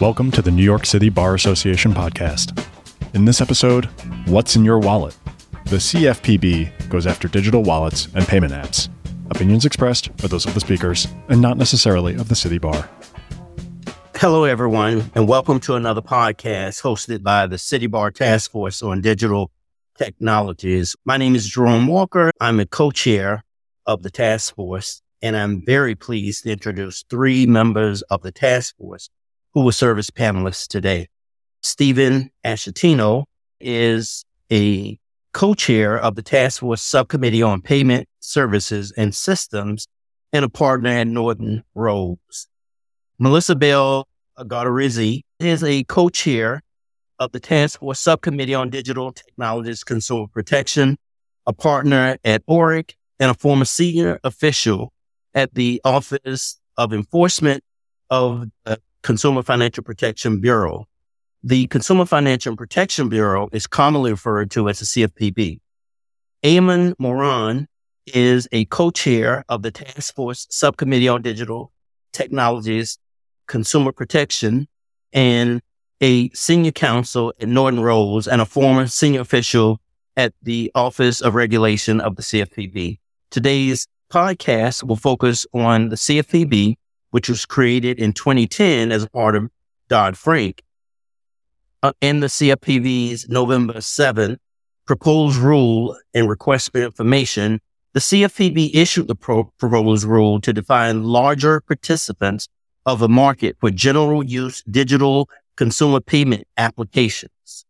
Welcome to the New York City Bar Association podcast. In this episode, What's in Your Wallet? The CFPB goes after digital wallets and payment apps. Opinions expressed are those of the speakers and not necessarily of the City Bar. Hello, everyone, and welcome to another podcast hosted by the City Bar Task Force on Digital Technologies. My name is Jerome Walker. I'm a co chair of the task force, and I'm very pleased to introduce three members of the task force who will serve as panelists today. Stephen Aschettino is a co-chair of the task force subcommittee on payment services and systems and a partner at Norton Rose. Melissa Bell Godarizzi is a co-chair of the task force subcommittee on digital technologies consumer protection, a partner at Orrick, and a former senior official at the Office of Enforcement of the Consumer Financial Protection Bureau. The Consumer Financial Protection Bureau is commonly referred to as the CFPB. Eamon Moran is a co-chair of the Task Force Subcommittee on Digital Technologies consumer protection and a senior counsel at Norton Rose and a former senior official at the Office of Regulation of the CFPB. Today's podcast will focus on the CFPB, which was created in 2010 as part of Dodd-Frank. Uh, in the CFPB's November 7 proposed rule and request for information, the CFPB issued the pro- proposed rule to define larger participants of a market for general use digital consumer payment applications.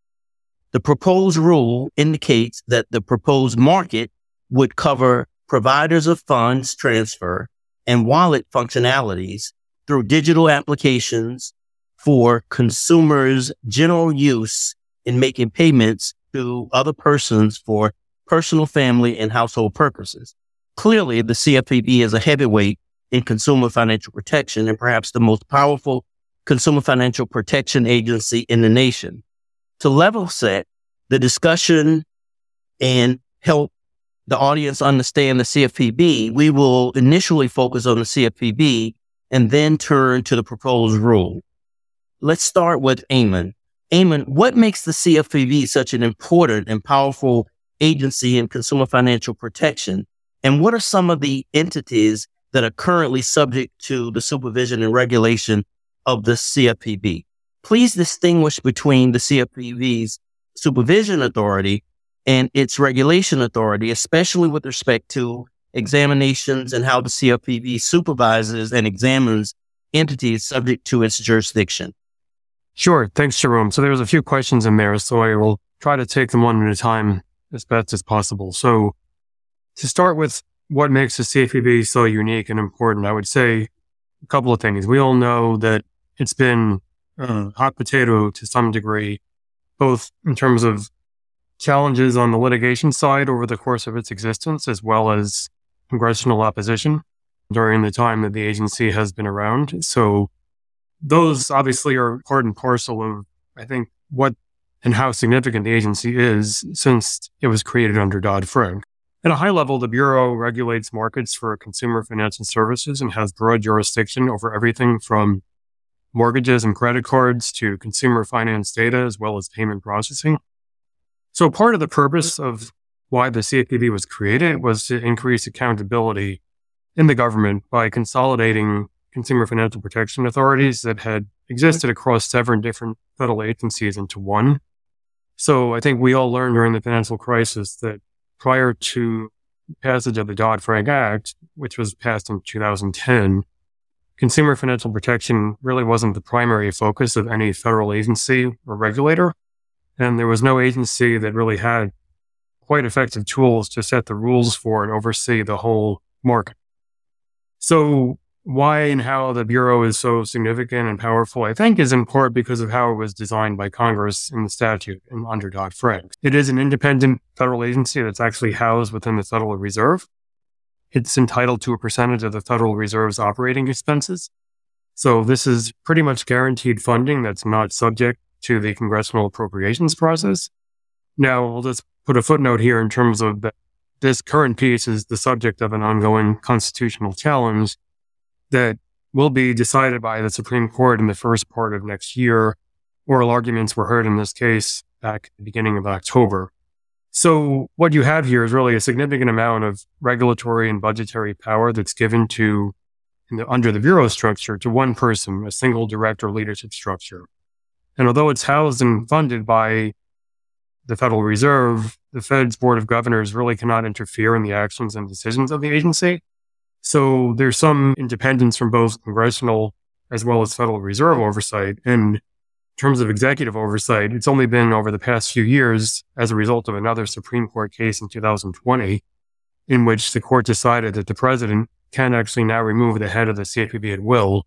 The proposed rule indicates that the proposed market would cover providers of funds transfer and wallet functionalities through digital applications for consumers' general use in making payments to other persons for personal, family, and household purposes. Clearly, the CFPB is a heavyweight in consumer financial protection and perhaps the most powerful consumer financial protection agency in the nation. To level set the discussion and help the audience understand the CFPB, we will initially focus on the CFPB and then turn to the proposed rule. Let's start with Eamon. Eamon, what makes the CFPB such an important and powerful agency in consumer financial protection? And what are some of the entities that are currently subject to the supervision and regulation of the CFPB. Please distinguish between the CFPB's supervision authority and its regulation authority, especially with respect to examinations and how the CFPB supervises and examines entities subject to its jurisdiction. Sure. Thanks, Jerome. So there's a few questions in there, so I will try to take them one at a time as best as possible. So to start with what makes the CFPB so unique and important, I would say a couple of things. We all know that it's been a hot potato to some degree, both in terms of challenges on the litigation side over the course of its existence, as well as congressional opposition during the time that the agency has been around. So those obviously are part and parcel of, I think, what and how significant the agency is since it was created under Dodd-Frank. At a high level, the Bureau regulates markets for consumer financial services and has broad jurisdiction over everything from mortgages and credit cards to consumer finance data, as well as payment processing. So part of the purpose mm-hmm. of why the CFPB was created was to increase accountability in the government by consolidating consumer financial protection authorities that had mm-hmm. existed across seven different federal agencies into one. So I think we all learned during the financial crisis that prior to passage of the Dodd-Frank Act, which was passed in 2010, consumer financial protection really wasn't the primary focus of any federal agency or regulator. And there was no agency that really had quite effective tools to set the rules for and oversee the whole market. So why and how the Bureau is so significant and powerful, I think is in part because of how it was designed by Congress in the statute and under Dodd-Frank. It is an independent federal agency that's actually housed within the Federal Reserve. It's entitled to a percentage of the Federal Reserve's operating expenses. So this is pretty much guaranteed funding that's not subject to the congressional appropriations process. Now, I'll just put a footnote here in terms of that this current piece is the subject of an ongoing constitutional challenge that will be decided by the Supreme Court in the first part of next year. Oral arguments were heard in this case back at the beginning of October. So what you have here is really a significant amount of regulatory and budgetary power that's given to the, under the bureau structure to one person, a single director leadership structure. And although it's housed and funded by the Federal Reserve, the Fed's Board of Governors really cannot interfere in the actions and decisions of the agency. So there's some independence from both congressional as well as Federal Reserve oversight. And in terms of executive oversight, it's only been over the past few years as a result of another Supreme Court case in 2020, in which the court decided that the president can actually now remove the head of the CFPB at will,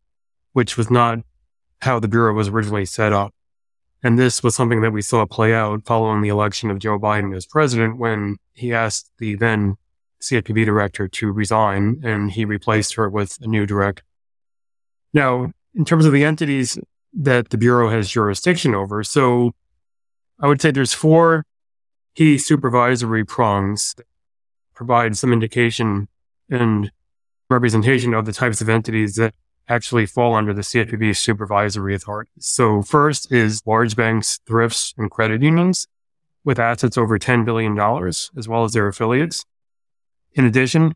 which was not how the Bureau was originally set up. And this was something that we saw play out following the election of Joe Biden as president when he asked the then CFPB director to resign and he replaced her with a new director. Now, in terms of the entities that the Bureau has jurisdiction over, so I would say there's four key supervisory prongs that provide some indication and representation of the types of entities that actually fall under the CFPB supervisory authority. So first is large banks, thrifts, and credit unions with assets over $10 billion, as well as their affiliates. In addition,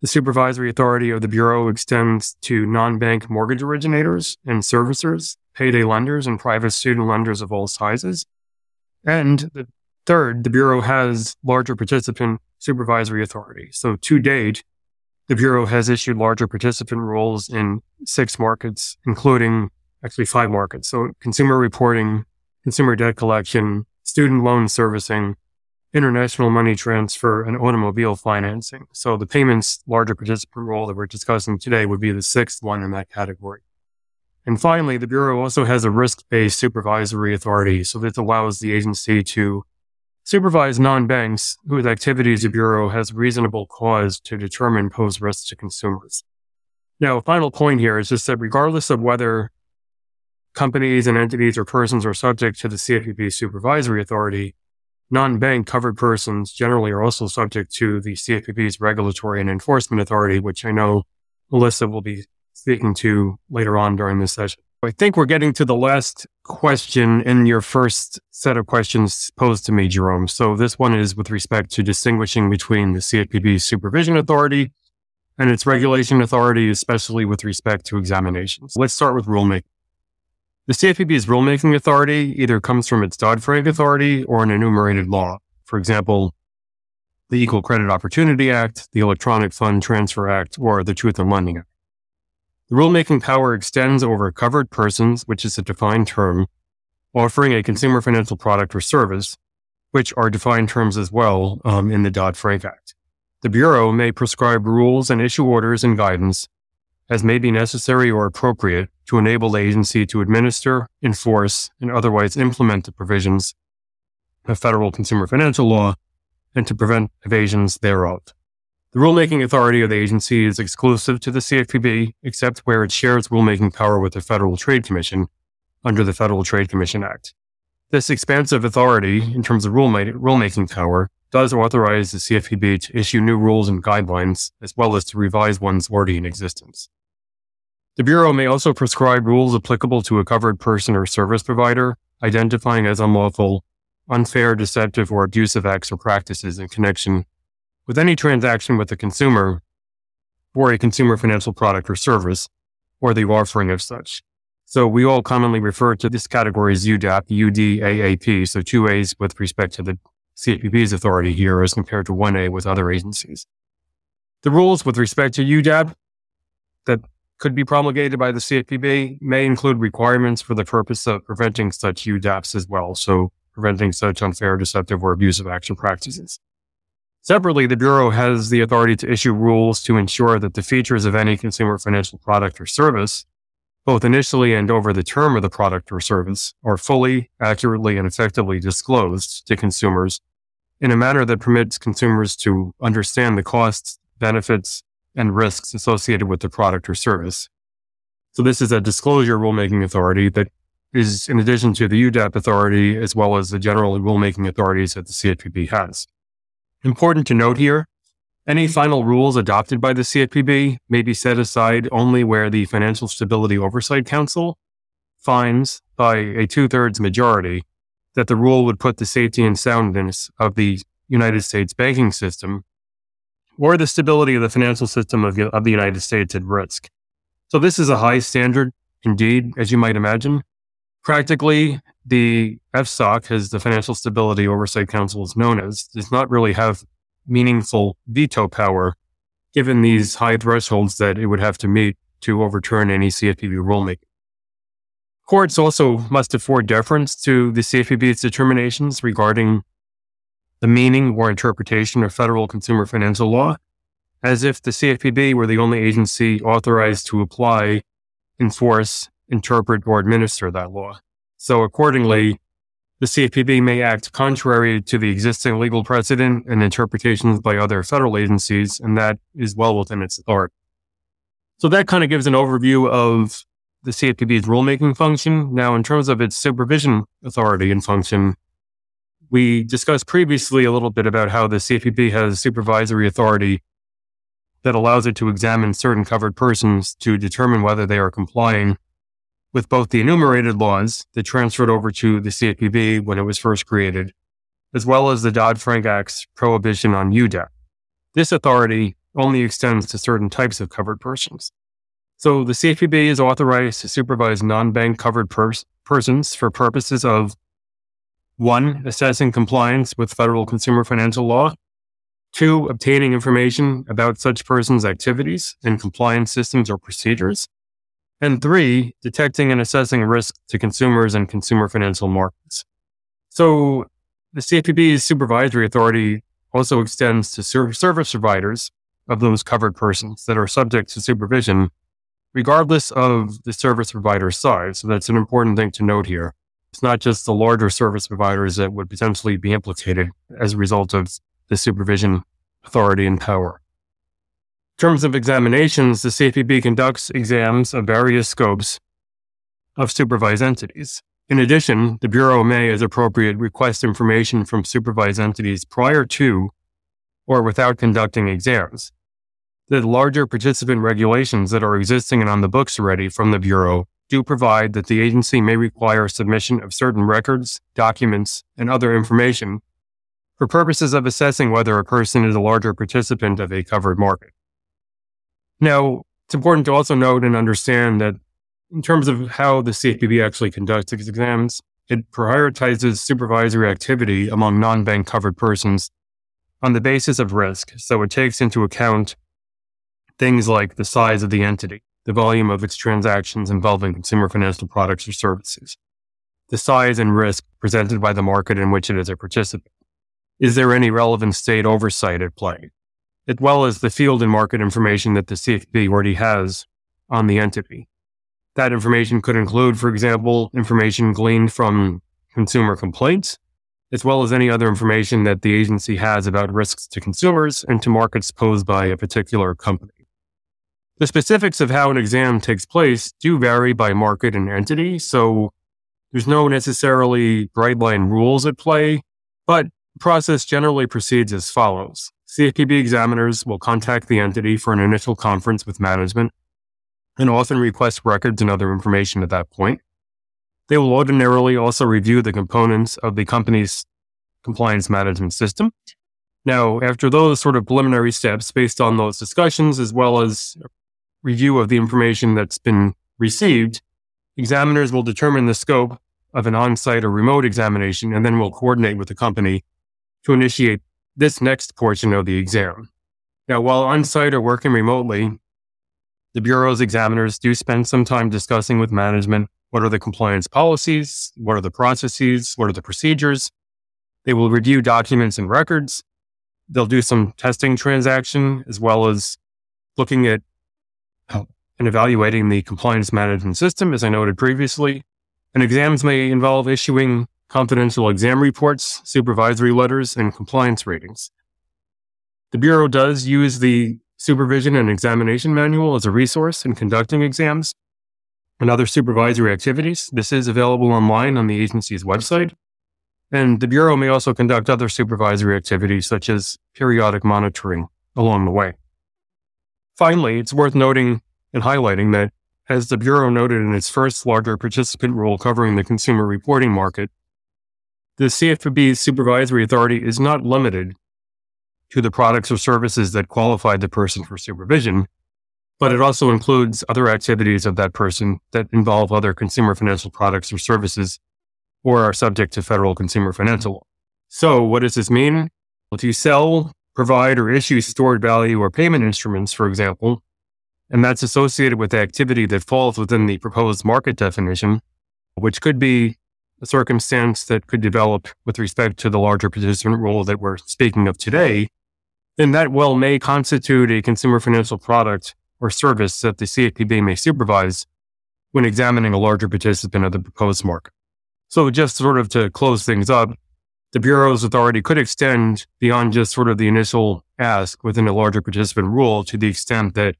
the supervisory authority of the Bureau extends to non-bank mortgage originators and servicers, payday lenders, and private student lenders of all sizes. And the third, the Bureau has larger participant supervisory authority. So to date, the Bureau has issued larger participant rules in six markets, including actually five markets. So consumer reporting, consumer debt collection, student loan servicing, international money transfer, and automobile financing. So the payments larger participant role that we're discussing today would be the sixth one in that category. And finally, the Bureau also has a risk-based supervisory authority. So this allows the agency to supervise non-banks whose activities the Bureau has reasonable cause to determine pose risks to consumers. Now, a final point here is just that regardless of whether companies and entities or persons are subject to the CFPB supervisory authority, non-bank covered persons generally are also subject to the CFPB's regulatory and enforcement authority, which I know Melissa will be speaking to later on during this session. I think we're getting to the last question in your first set of questions posed to me, Jerome. So this one is with respect to distinguishing between the CFPB supervision authority and its regulation authority, especially with respect to examinations. Let's start with rulemaking. The CFPB's rulemaking authority either comes from its Dodd-Frank authority or an enumerated law. For example, the Equal Credit Opportunity Act, the Electronic Fund Transfer Act, or the Truth in Lending Act. The rulemaking power extends over covered persons, which is a defined term, offering a consumer financial product or service, which are defined terms as well um, in the Dodd-Frank Act. The Bureau may prescribe rules and issue orders and guidance as may be necessary or appropriate to enable the agency to administer, enforce, and otherwise implement the provisions of federal consumer financial law and to prevent evasions thereof. The rulemaking authority of the agency is exclusive to the CFPB, except where it shares rulemaking power with the Federal Trade Commission under the Federal Trade Commission Act. This expansive authority, in terms of rulemaking power, does authorize the CFPB to issue new rules and guidelines, as well as to revise ones already in existence. The Bureau may also prescribe rules applicable to a covered person or service provider, identifying as unlawful, unfair, deceptive, or abusive acts or practices in connection with any transaction with a consumer for a consumer financial product or service, or the offering of such. So we all commonly refer to this category as UDAP, UDAAP, so two A's with respect to the CFPB's authority here as compared to one A with other agencies. The rules with respect to UDAP that could be promulgated by the CFPB may include requirements for the purpose of preventing such UDAPs as well, so preventing such unfair, deceptive, or abusive action practices. Separately, the Bureau has the authority to issue rules to ensure that the features of any consumer financial product or service, both initially and over the term of the product or service, are fully, accurately, and effectively disclosed to consumers in a manner that permits consumers to understand the costs, benefits, and risks associated with the product or service. So this is a disclosure rulemaking authority that is in addition to the UDAP authority as well as the general rulemaking authorities that the CFPB has. Important to note here Any final rules adopted by the CFPB may be set aside only where the Financial Stability Oversight Council finds by a two thirds majority that the rule would put the safety and soundness of the United States banking system or the stability of the financial system of, of the United States at risk. So this is a high standard indeed, as you might imagine. Practically, the FSOC, as the Financial Stability Oversight Council is known as, does not really have meaningful veto power given these high thresholds that it would have to meet to overturn any CFPB rulemaking. Courts also must afford deference to the CFPB's determinations regarding the meaning or interpretation of federal consumer financial law, as if the CFPB were the only agency authorized to apply, enforce, interpret, or administer that law. So accordingly, the CFPB may act contrary to the existing legal precedent and interpretations by other federal agencies, and that is well within its authority. So that kind of gives an overview of the CFPB's rulemaking function. Now, in terms of its supervision authority and function, we discussed previously a little bit about how the CFPB has supervisory authority that allows it to examine certain covered persons to determine whether they are complying with both the enumerated laws that transferred over to the CFPB when it was first created, as well as the Dodd Frank Act's prohibition on UDAP. This authority only extends to certain types of covered persons. So the CFPB is authorized to supervise non bank covered pers- persons for purposes of one, assessing compliance with federal consumer financial law, two, obtaining information about such persons' activities and compliance systems or procedures, and three, detecting and assessing risk to consumers and consumer financial markets. So the CFPB's supervisory authority also extends to service providers of those covered persons that are subject to supervision, regardless of the service provider's size. So that's an important thing to note here. It's not just the larger service providers that would potentially be implicated as a result of the supervision authority and power. Terms of examinations, the CFPB conducts exams of various scopes of supervised entities. In addition, the Bureau may, as appropriate, request information from supervised entities prior to or without conducting exams. The larger participant regulations that are existing and on the books already from the Bureau do provide that the agency may require submission of certain records, documents, and other information for purposes of assessing whether a person is a larger participant of a covered market. Now, it's important to also note and understand that in terms of how the CFPB actually conducts its exams, it prioritizes supervisory activity among non bank covered persons on the basis of risk. So it takes into account things like the size of the entity, the volume of its transactions involving consumer financial products or services, the size and risk presented by the market in which it is a participant. Is there any relevant state oversight at play? As well as the field and market information that the CFPB already has on the entity. That information could include, for example, information gleaned from consumer complaints, as well as any other information that the agency has about risks to consumers and to markets posed by a particular company. The specifics of how an exam takes place do vary by market and entity, so there's no necessarily bright line rules at play, but the process generally proceeds as follows. CFPB examiners will contact the entity for an initial conference with management and often request records and other information at that point. They will ordinarily also review the components of the company's compliance management system. Now, after those sort of preliminary steps based on those discussions, as well as review of the information that's been received, examiners will determine the scope of an on site or remote examination and then will coordinate with the company to initiate this next portion of the exam. Now, while on site or working remotely, the Bureau's examiners do spend some time discussing with management what are the compliance policies, what are the processes, what are the procedures. They will review documents and records. They'll do some testing transaction as well as looking at uh, and evaluating the compliance management system, as I noted previously. And exams may involve issuing confidential exam reports, supervisory letters, and compliance ratings. The Bureau does use the Supervision and Examination Manual as a resource in conducting exams and other supervisory activities. This is available online on the agency's website. And the Bureau may also conduct other supervisory activities such as periodic monitoring along the way. Finally, it's worth noting and highlighting that as the Bureau noted in its first larger participant rule covering the consumer reporting market, the CFPB's supervisory authority is not limited to the products or services that qualify the person for supervision, but it also includes other activities of that person that involve other consumer financial products or services or are subject to federal consumer financial law. So, what does this mean? Well, If you sell, provide, or issue stored value or payment instruments, for example, and that's associated with activity that falls within the proposed market definition, which could be circumstance that could develop with respect to the larger participant rule that we're speaking of today, then that well may constitute a consumer financial product or service that the CFPB may supervise when examining a larger participant of the proposed market. So just sort of to close things up, the Bureau's authority could extend beyond just sort of the initial ask within a larger participant rule to the extent that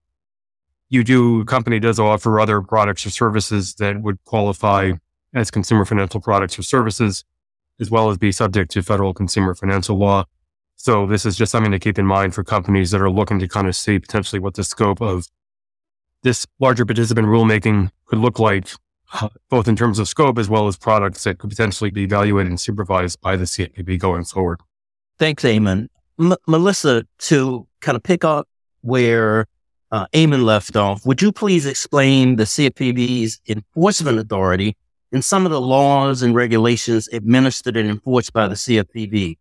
you do, company does offer other products or services that would qualify as consumer financial products or services, as well as be subject to federal consumer financial law. So this is just something to keep in mind for companies that are looking to kind of see potentially what the scope of this larger participant rulemaking could look like, uh, both in terms of scope as well as products that could potentially be evaluated and supervised by the CFPB going forward. Thanks, Eamon. M- Melissa, to kind of pick up where uh, Eamon left off, would you please explain the CFPB's enforcement authority and some of the laws and regulations administered and enforced by the CFPB?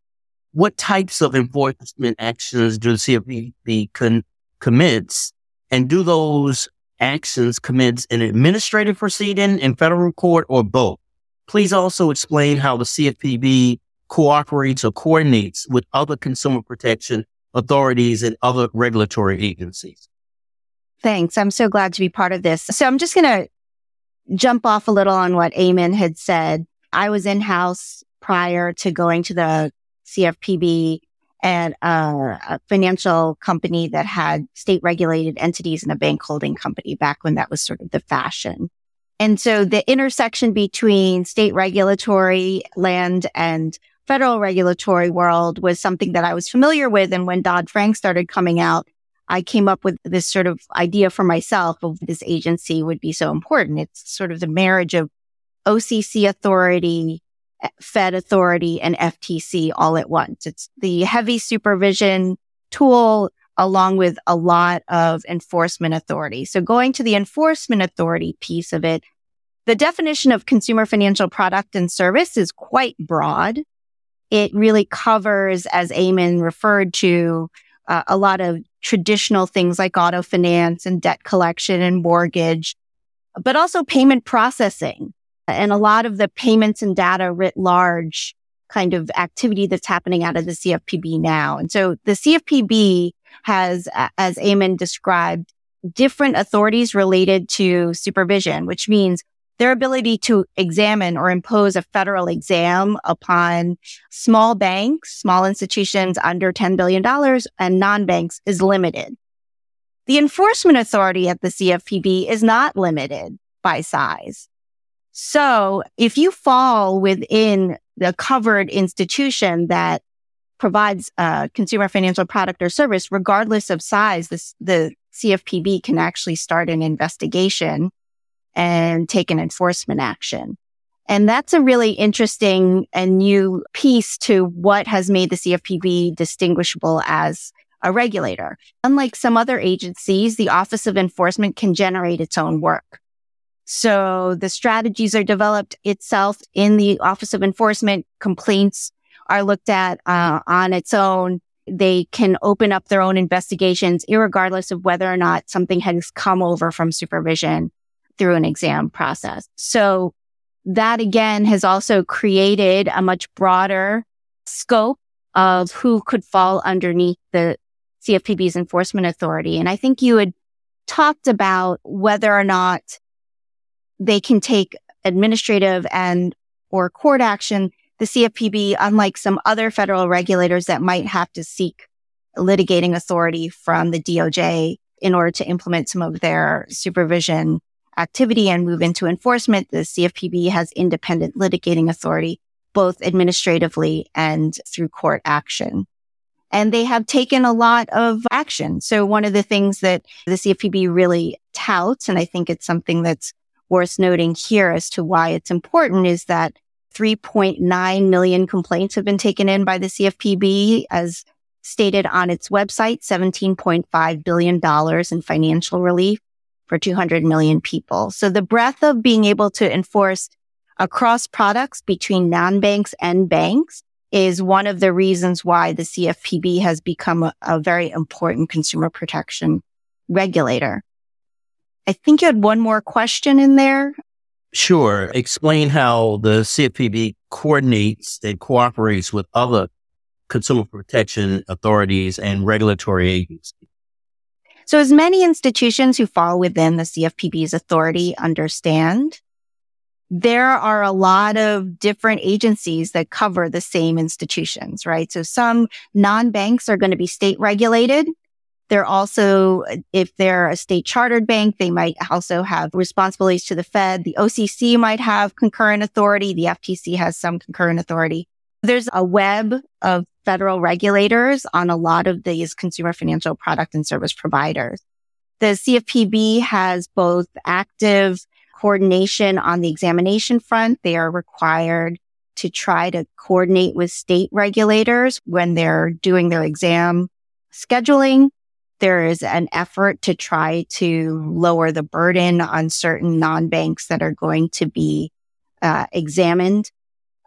What types of enforcement actions do the CFPB con- commits? And do those actions commence an administrative proceeding in federal court or both? Please also explain how the CFPB cooperates or coordinates with other consumer protection authorities and other regulatory agencies. Thanks. I'm so glad to be part of this. So I'm just going to jump off a little on what Eamon had said. I was in house prior to going to the CFPB and uh, a financial company that had state regulated entities and a bank holding company back when that was sort of the fashion. And so the intersection between state regulatory land and federal regulatory world was something that I was familiar with. And when Dodd Frank started coming out, I came up with this sort of idea for myself of this agency would be so important. It's sort of the marriage of OCC authority, Fed authority and FTC all at once. It's the heavy supervision tool along with a lot of enforcement authority. So going to the enforcement authority piece of it, the definition of consumer financial product and service is quite broad. It really covers, as Eamon referred to, uh, a lot of traditional things like auto finance and debt collection and mortgage, but also payment processing and a lot of the payments and data writ large kind of activity that's happening out of the CFPB now. And so the CFPB has, as Eamon described, different authorities related to supervision, which means their ability to examine or impose a federal exam upon small banks, small institutions under $10 billion and non-banks is limited. The enforcement authority at the CFPB is not limited by size. So if you fall within the covered institution that provides a consumer financial product or service, regardless of size, this, the CFPB can actually start an investigation and take an enforcement action. And that's a really interesting and new piece to what has made the CFPB distinguishable as a regulator. Unlike some other agencies, the Office of Enforcement can generate its own work. So the strategies are developed itself in the Office of Enforcement. Complaints are looked at uh, on its own. They can open up their own investigations, regardless of whether or not something has come over from supervision through an exam process. So that again has also created a much broader scope of who could fall underneath the CFPB's enforcement authority. And I think you had talked about whether or not they can take administrative and or court action. The CFPB, unlike some other federal regulators that might have to seek litigating authority from the DOJ in order to implement some of their supervision activity and move into enforcement, the CFPB has independent litigating authority, both administratively and through court action. and they have taken a lot of action. So one of the things that the CFPB really touts, and I think it's something that's worth noting here as to why it's important is that 3.9 million complaints have been taken in by the CFPB as stated on its website, $17.5 billion in financial relief for 200 million people. So the breadth of being able to enforce across products between non-banks and banks is one of the reasons why the CFPB has become a, a very important consumer protection regulator. I think you had one more question in there. Sure. Explain how the CFPB coordinates and cooperates with other consumer protection authorities and regulatory agencies. So as many institutions who fall within the CFPB's authority understand, there are a lot of different agencies that cover the same institutions, right? So some non-banks are going to be state regulated. They're also, if they're a state chartered bank, they might also have responsibilities to the Fed. The OCC might have concurrent authority. The FTC has some concurrent authority. There's a web of federal regulators on a lot of these consumer financial product and service providers. The CFPB has both active coordination on the examination front. They are required to try to coordinate with state regulators when they're doing their exam scheduling. There is an effort to try to lower the burden on certain non-banks that are going to be uh, examined.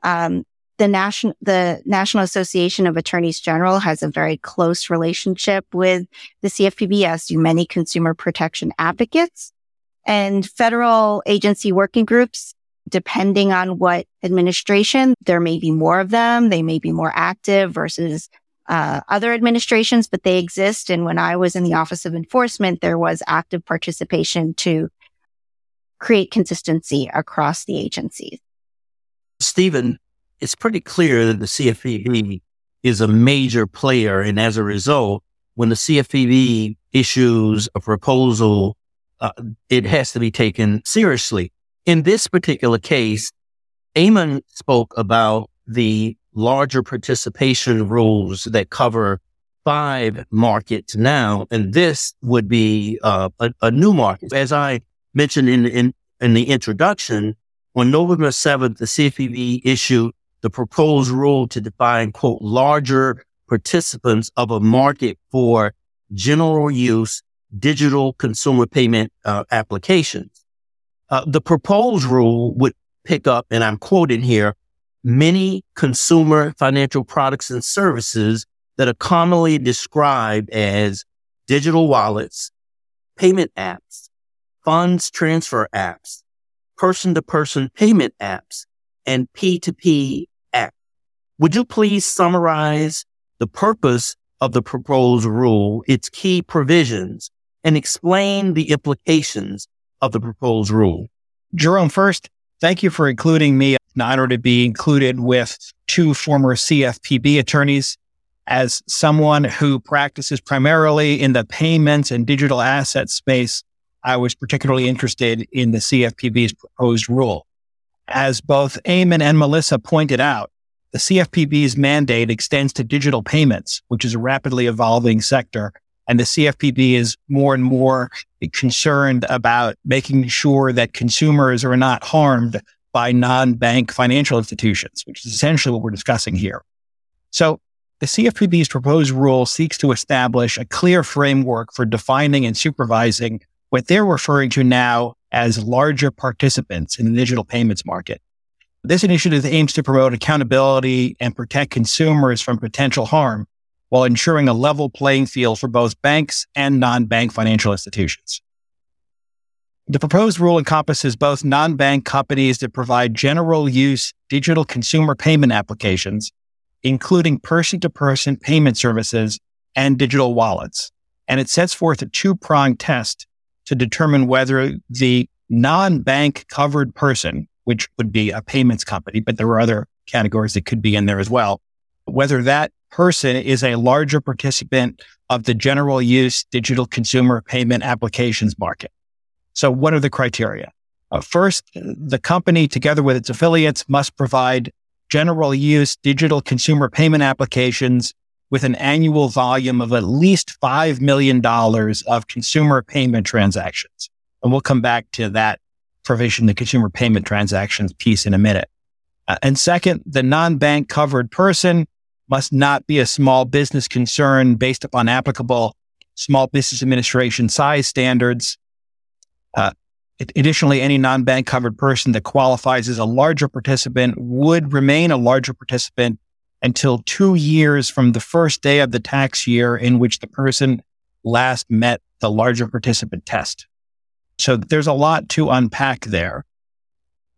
Um, the national the National Association of Attorneys General has a very close relationship with the CFPB, as do many consumer protection advocates and federal agency working groups, depending on what administration, there may be more of them. They may be more active versus uh, other administrations, but they exist. And when I was in the Office of Enforcement, there was active participation to create consistency across the agencies. Stephen, it's pretty clear that the CFPB is a major player. And as a result, when the CFPB issues a proposal uh, it has to be taken seriously. In this particular case, Eamon spoke about the larger participation rules that cover five markets now, and this would be uh, a, a, new market. As I mentioned in, in, in the introduction, on November 7th, the CFPB issued the proposed rule to define, quote, larger participants of a market for general use digital consumer payment uh, applications. Uh, the proposed rule would pick up, and I'm quoting here, many consumer financial products and services that are commonly described as digital wallets, payment apps, funds transfer apps, person to person payment apps, and P2P Act. Would you please summarize the purpose of the proposed rule, its key provisions, and explain the implications of the proposed rule. Jerome, first, thank you for including me. An honor to be included with two former CFPB attorneys as someone who practices primarily in the payments and digital asset space. I was particularly interested in the CFPB's proposed rule. As both Eamon and Melissa pointed out, the CFPB's mandate extends to digital payments, which is a rapidly evolving sector and the CFPB is more and more concerned about making sure that consumers are not harmed by non-bank financial institutions, which is essentially what we're discussing here. So the CFPB's proposed rule seeks to establish a clear framework for defining and supervising what they're referring to now as larger participants in the digital payments market. This initiative aims to promote accountability and protect consumers from potential harm while ensuring a level playing field for both banks and non-bank financial institutions. The proposed rule encompasses both non-bank companies that provide general use digital consumer payment applications, including person-to-person payment services and digital wallets. And it sets forth a two-pronged test to determine whether the non-bank covered person, which would be a payments company, but there are other categories that could be in there as well, whether that person is a larger participant of the general use digital consumer payment applications market. So what are the criteria? Uh, first, the company together with its affiliates must provide general use digital consumer payment applications with an annual volume of at least $5 million of consumer payment transactions. And we'll come back to that provision, the consumer payment transactions piece in a minute. Uh, and second, the non-bank covered person must not be a small business concern based upon applicable small business administration size standards. Uh, additionally, any non-bank covered person that qualifies as a larger participant would remain a larger participant until two years from the first day of the tax year in which the person last met the larger participant test. So there's a lot to unpack there.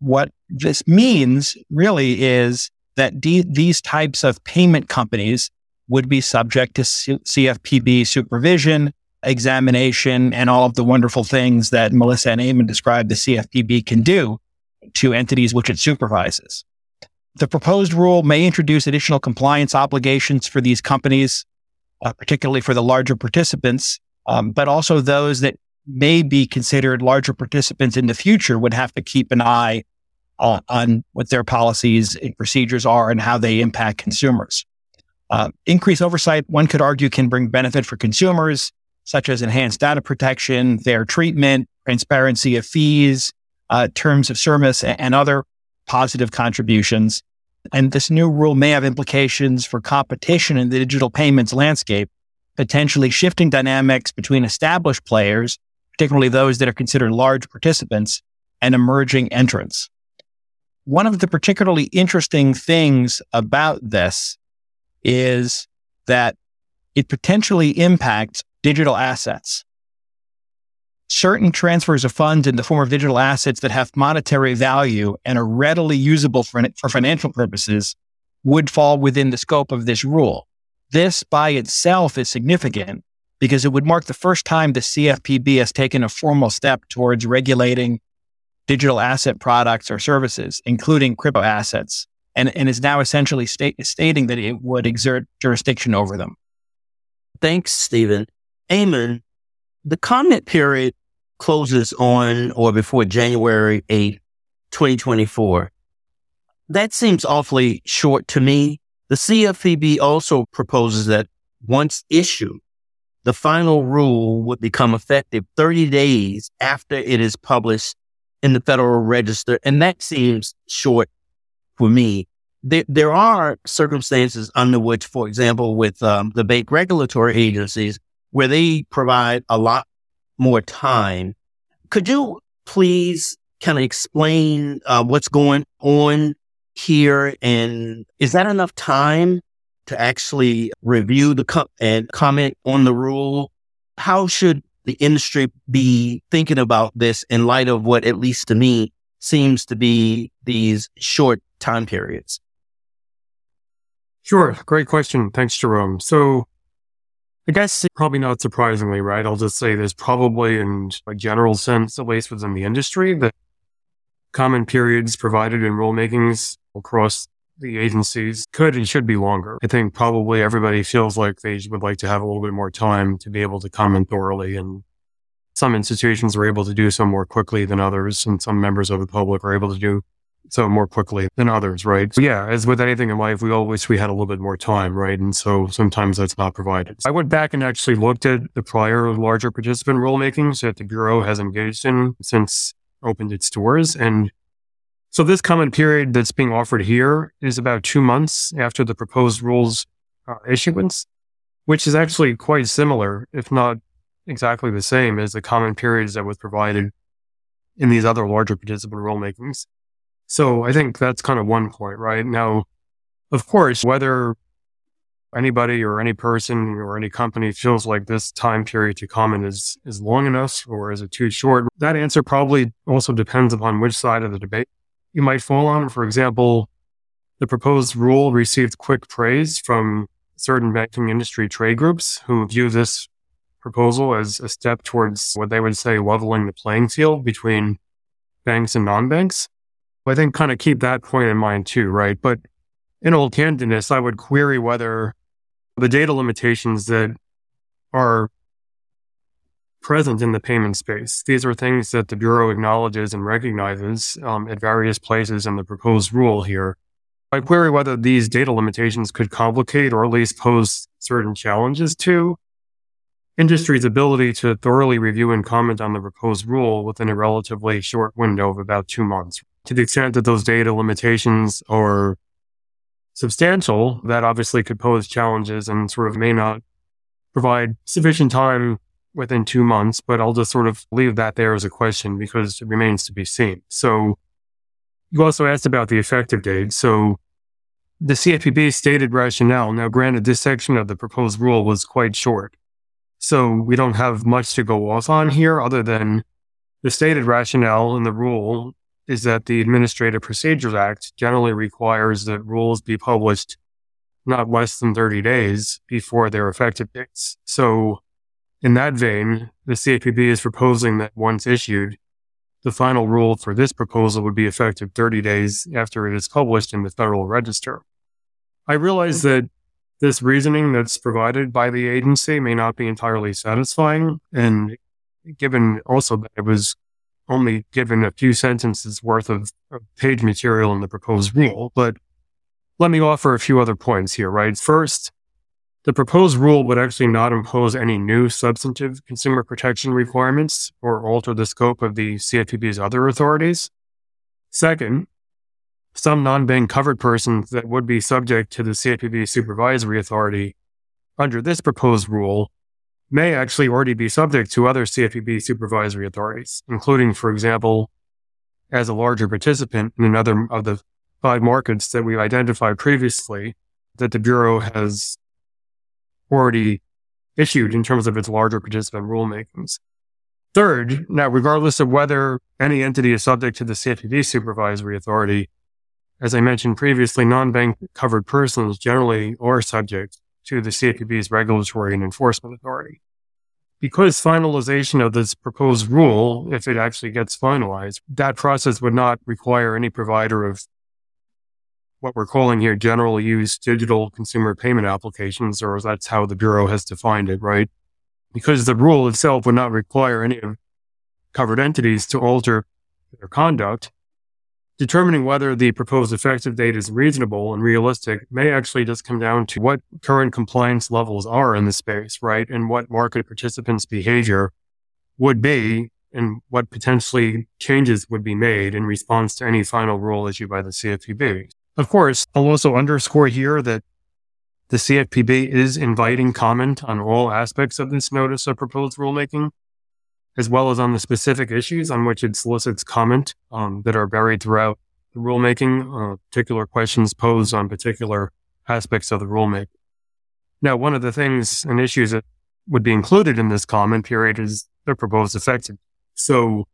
What this means really is that d- these types of payment companies would be subject to C- CFPB supervision, examination, and all of the wonderful things that Melissa and Eamon described the CFPB can do to entities which it supervises. The proposed rule may introduce additional compliance obligations for these companies, uh, particularly for the larger participants, um, but also those that may be considered larger participants in the future would have to keep an eye on, on what their policies and procedures are and how they impact consumers. Uh, increased oversight, one could argue, can bring benefit for consumers, such as enhanced data protection, fair treatment, transparency of fees, uh, terms of service, and other positive contributions. And this new rule may have implications for competition in the digital payments landscape, potentially shifting dynamics between established players, particularly those that are considered large participants, and emerging entrants. One of the particularly interesting things about this is that it potentially impacts digital assets. Certain transfers of funds in the form of digital assets that have monetary value and are readily usable for, for financial purposes would fall within the scope of this rule. This by itself is significant because it would mark the first time the CFPB has taken a formal step towards regulating digital asset products or services, including crypto assets, and, and is now essentially stating that it would exert jurisdiction over them. Thanks, Stephen. Eamon, the comment period closes on or before January 8, 2024. That seems awfully short to me. The CFPB also proposes that once issued, the final rule would become effective 30 days after it is published in the Federal Register. And that seems short for me. There, there are circumstances under which, for example, with um, the bank regulatory agencies, where they provide a lot more time. Could you please kind of explain uh, what's going on here? And is that enough time to actually review the co- and comment on the rule? How should the industry be thinking about this in light of what, at least to me, seems to be these short time periods? Sure. Great question. Thanks, Jerome. So I guess probably not surprisingly, right? I'll just say there's probably in a general sense, at least within the industry, that common periods provided in rulemakings across the agencies could and should be longer. I think probably everybody feels like they would like to have a little bit more time to be able to comment thoroughly. And some institutions are able to do so more quickly than others. And some members of the public are able to do so more quickly than others, right? So yeah, as with anything in life, we all wish we had a little bit more time, right? And so sometimes that's not provided. I went back and actually looked at the prior larger participant rulemakings that the Bureau has engaged in since opened its doors. And so this comment period that's being offered here is about two months after the proposed rules uh, issuance, which is actually quite similar, if not exactly the same as the comment periods that was provided in these other larger participant rulemakings. So I think that's kind of one point, right? Now, of course, whether anybody or any person or any company feels like this time period to comment is, is long enough or is it too short, that answer probably also depends upon which side of the debate you might fall on. For example, the proposed rule received quick praise from certain banking industry trade groups who view this proposal as a step towards what they would say leveling the playing field between banks and non-banks. I think kind of keep that point in mind too, right? But in all candidness, I would query whether the data limitations that are present in the payment space. These are things that the Bureau acknowledges and recognizes um, at various places in the proposed rule here. I query whether these data limitations could complicate or at least pose certain challenges to industry's ability to thoroughly review and comment on the proposed rule within a relatively short window of about two months. To the extent that those data limitations are substantial, that obviously could pose challenges and sort of may not provide sufficient time within two months, but I'll just sort of leave that there as a question because it remains to be seen. So you also asked about the effective date. So the CFPB stated rationale. Now, granted, this section of the proposed rule was quite short. So we don't have much to go off on here other than the stated rationale in the rule is that the Administrative Procedures Act generally requires that rules be published not less than 30 days before their effective dates. So in that vein, the CFPB is proposing that once issued, the final rule for this proposal would be effective 30 days after it is published in the Federal Register. I realize that this reasoning that's provided by the agency may not be entirely satisfying, and given also that it was only given a few sentences worth of, of page material in the proposed rule, but let me offer a few other points here, right? First, the proposed rule would actually not impose any new substantive consumer protection requirements or alter the scope of the CFPB's other authorities. Second, some non-bank covered persons that would be subject to the CFPB supervisory authority under this proposed rule may actually already be subject to other CFPB supervisory authorities, including, for example, as a larger participant in another of the five markets that we've identified previously that the Bureau has already issued in terms of its larger participant rulemakings. Third, now, regardless of whether any entity is subject to the CFPB supervisory authority, as I mentioned previously, non-bank covered persons generally are subject to the CFPB's regulatory and enforcement authority. Because finalization of this proposed rule, if it actually gets finalized, that process would not require any provider of what we're calling here general use digital consumer payment applications, or that's how the Bureau has defined it, right? Because the rule itself would not require any of covered entities to alter their conduct. Determining whether the proposed effective date is reasonable and realistic may actually just come down to what current compliance levels are in the space, right? And what market participants' behavior would be and what potentially changes would be made in response to any final rule issued by the CFPB. Of course, I'll also underscore here that the CFPB is inviting comment on all aspects of this notice of proposed rulemaking, as well as on the specific issues on which it solicits comment um, that are buried throughout the rulemaking, uh, particular questions posed on particular aspects of the rulemaking. Now, one of the things and issues that would be included in this comment period is the proposed effective. So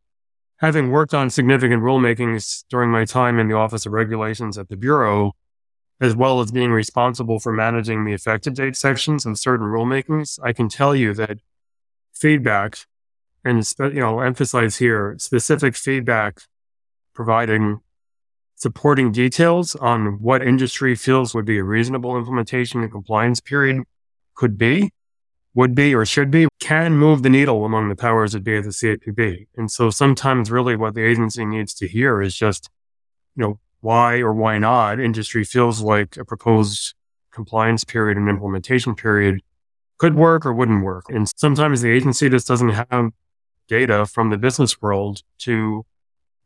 Having worked on significant rulemakings during my time in the Office of Regulations at the Bureau, as well as being responsible for managing the effective date sections of certain rulemakings, I can tell you that feedback, and you know, I'll emphasize here specific feedback, providing supporting details on what industry feels would be a reasonable implementation and compliance period could be would be or should be can move the needle among the powers that be at the CFPB. And so sometimes really what the agency needs to hear is just, you know, why or why not industry feels like a proposed compliance period and implementation period could work or wouldn't work. And sometimes the agency just doesn't have data from the business world to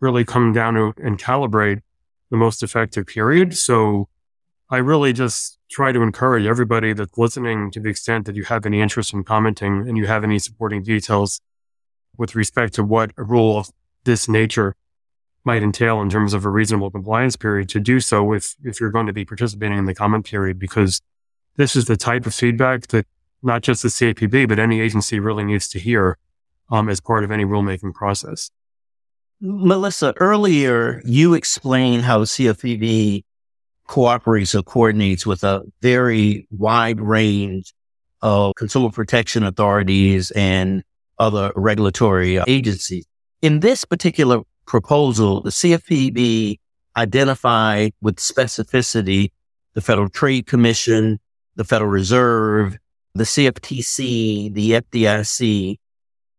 really come down to and calibrate the most effective period. So I really just try to encourage everybody that's listening to the extent that you have any interest in commenting and you have any supporting details with respect to what a rule of this nature might entail in terms of a reasonable compliance period to do so if, if you're going to be participating in the comment period, because this is the type of feedback that not just the CFPB, but any agency really needs to hear um, as part of any rulemaking process. Melissa, earlier you explained how CFPB cooperates or coordinates with a very wide range of consumer protection authorities and other regulatory agencies. In this particular proposal, the CFPB identified with specificity the Federal Trade Commission, the Federal Reserve, the CFTC, the FDIC,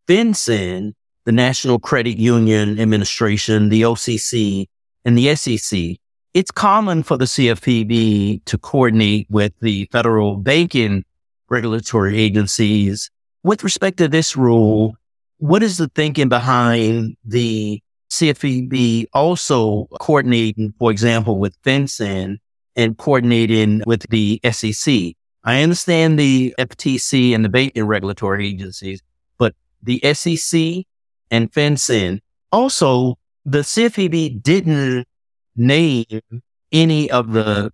FinCEN, the National Credit Union Administration, the OCC, and the SEC it's common for the CFPB to coordinate with the federal banking regulatory agencies. With respect to this rule, what is the thinking behind the CFPB also coordinating, for example, with FinCEN and coordinating with the SEC? I understand the FTC and the banking regulatory agencies, the SEC and FinCEN also the CFPB didn't name any of the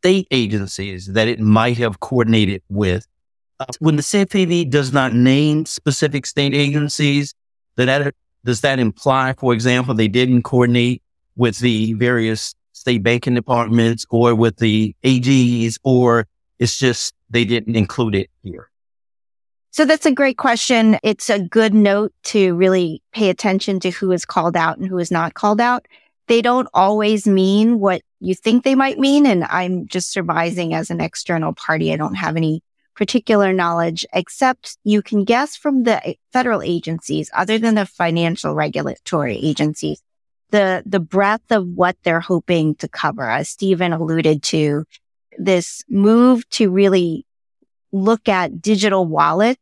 state agencies that it might have coordinated with. Uh, when the CFPB does not name specific state agencies, that does that imply, for example, they didn't coordinate with the various state banking departments or with the AGs, or it's just they didn't include it here? So that's a great question. It's a good note to really pay attention to who is called out and who is not called out they don't always mean what you think they might mean. And I'm just surmising as an external party. I don't have any particular knowledge, except you can guess from the federal agencies, other than the financial regulatory agencies, the, the breadth of what they're hoping to cover. As Stephen alluded to, this move to really look at digital wallet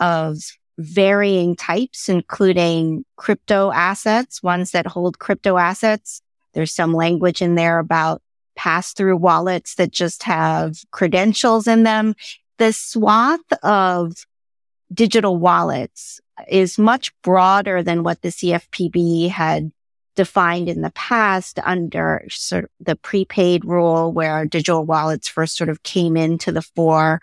of varying types, including crypto assets, ones that hold crypto assets. There's some language in there about pass through wallets that just have credentials in them. The swath of digital wallets is much broader than what the CFPB had defined in the past under sort of the prepaid rule where digital wallets first sort of came into the fore.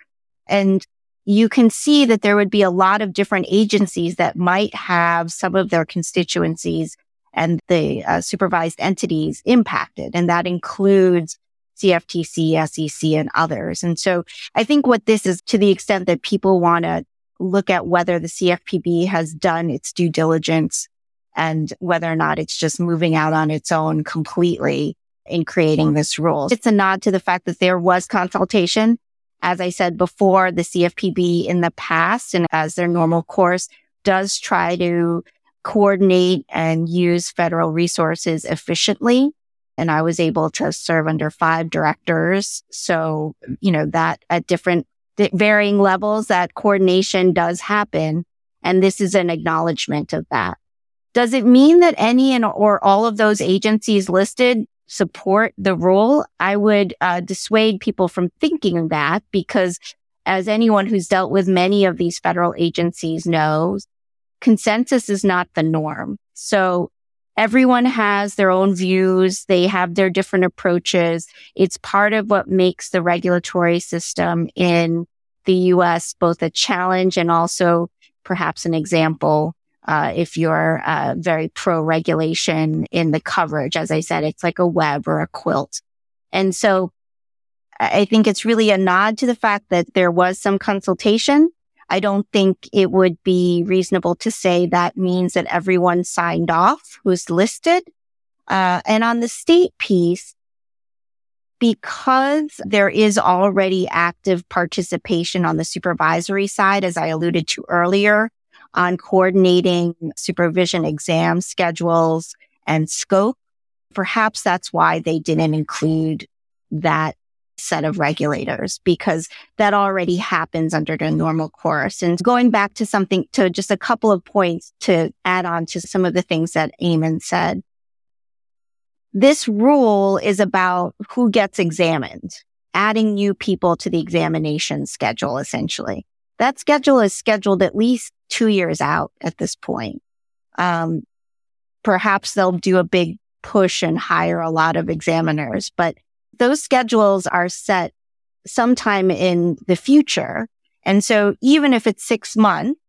And you can see that there would be a lot of different agencies that might have some of their constituencies and the uh, supervised entities impacted. And that includes CFTC, SEC, and others. And so I think what this is to the extent that people want to look at whether the CFPB has done its due diligence and whether or not it's just moving out on its own completely in creating this rule. It's a nod to the fact that there was consultation as I said before, the CFPB in the past and as their normal course does try to coordinate and use federal resources efficiently. And I was able to serve under five directors. So, you know, that at different varying levels, that coordination does happen. And this is an acknowledgement of that. Does it mean that any and or all of those agencies listed support the rule, I would uh, dissuade people from thinking that because as anyone who's dealt with many of these federal agencies knows, consensus is not the norm. So everyone has their own views. They have their different approaches. It's part of what makes the regulatory system in the US both a challenge and also perhaps an example uh, if you're uh, very pro regulation in the coverage. As I said, it's like a web or a quilt. And so I think it's really a nod to the fact that there was some consultation. I don't think it would be reasonable to say that means that everyone signed off who's listed. Uh, and on the state piece, because there is already active participation on the supervisory side, as I alluded to earlier, on coordinating supervision exam schedules and scope. Perhaps that's why they didn't include that set of regulators because that already happens under the normal course. And going back to something to just a couple of points to add on to some of the things that Eamon said. This rule is about who gets examined, adding new people to the examination schedule, essentially. That schedule is scheduled at least two years out at this point. Um, perhaps they'll do a big push and hire a lot of examiners, but those schedules are set sometime in the future. And so even if it's six months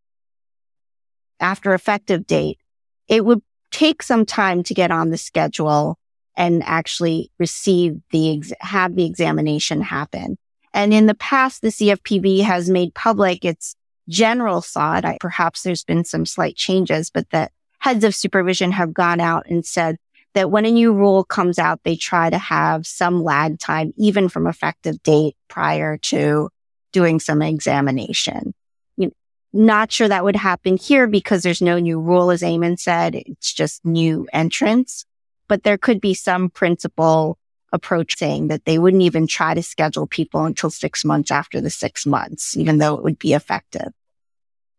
after effective date, it would take some time to get on the schedule and actually receive the, ex- have the examination happen. And in the past, the CFPB has made public its general thought. I, perhaps there's been some slight changes, but that heads of supervision have gone out and said that when a new rule comes out, they try to have some lag time, even from effective date prior to doing some examination. You know, not sure that would happen here because there's no new rule, as Eamon said. It's just new entrants, but there could be some principle approach saying that they wouldn't even try to schedule people until six months after the six months, even though it would be effective.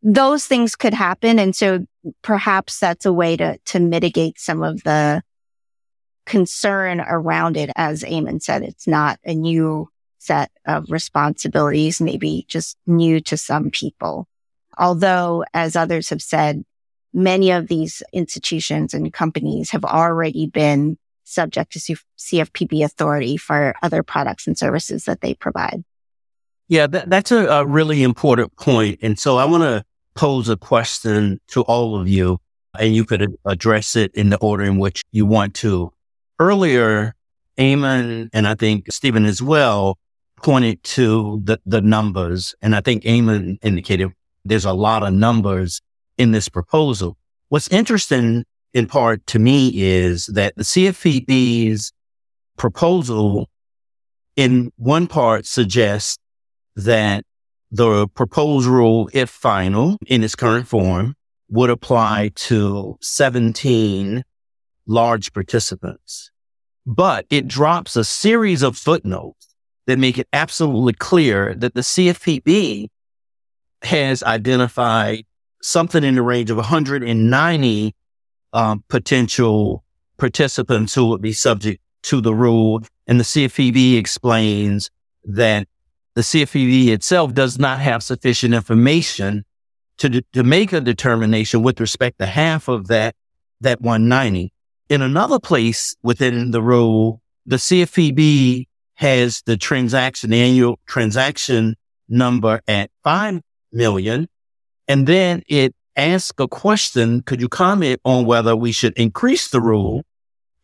Those things could happen. And so perhaps that's a way to, to mitigate some of the concern around it. As Eamon said, it's not a new set of responsibilities, maybe just new to some people. Although, as others have said, many of these institutions and companies have already been subject to CFPB authority for other products and services that they provide. Yeah, that, that's a, a really important point. And so I want to pose a question to all of you, and you could address it in the order in which you want to. Earlier, Eamon and I think Stephen as well pointed to the, the numbers. And I think Eamon indicated there's a lot of numbers in this proposal. What's interesting in part to me is that the CFPB's proposal in one part suggests that the proposed rule, if final in its current form, would apply to 17 large participants. But it drops a series of footnotes that make it absolutely clear that the CFPB has identified something in the range of 190 um, potential participants who would be subject to the rule. And the CFPB explains that the CFPB itself does not have sufficient information to, to make a determination with respect to half of that, that 190. In another place within the rule, the CFPB has the transaction, the annual transaction number at 5 million. And then it asks a question. Could you comment on whether we should increase the rule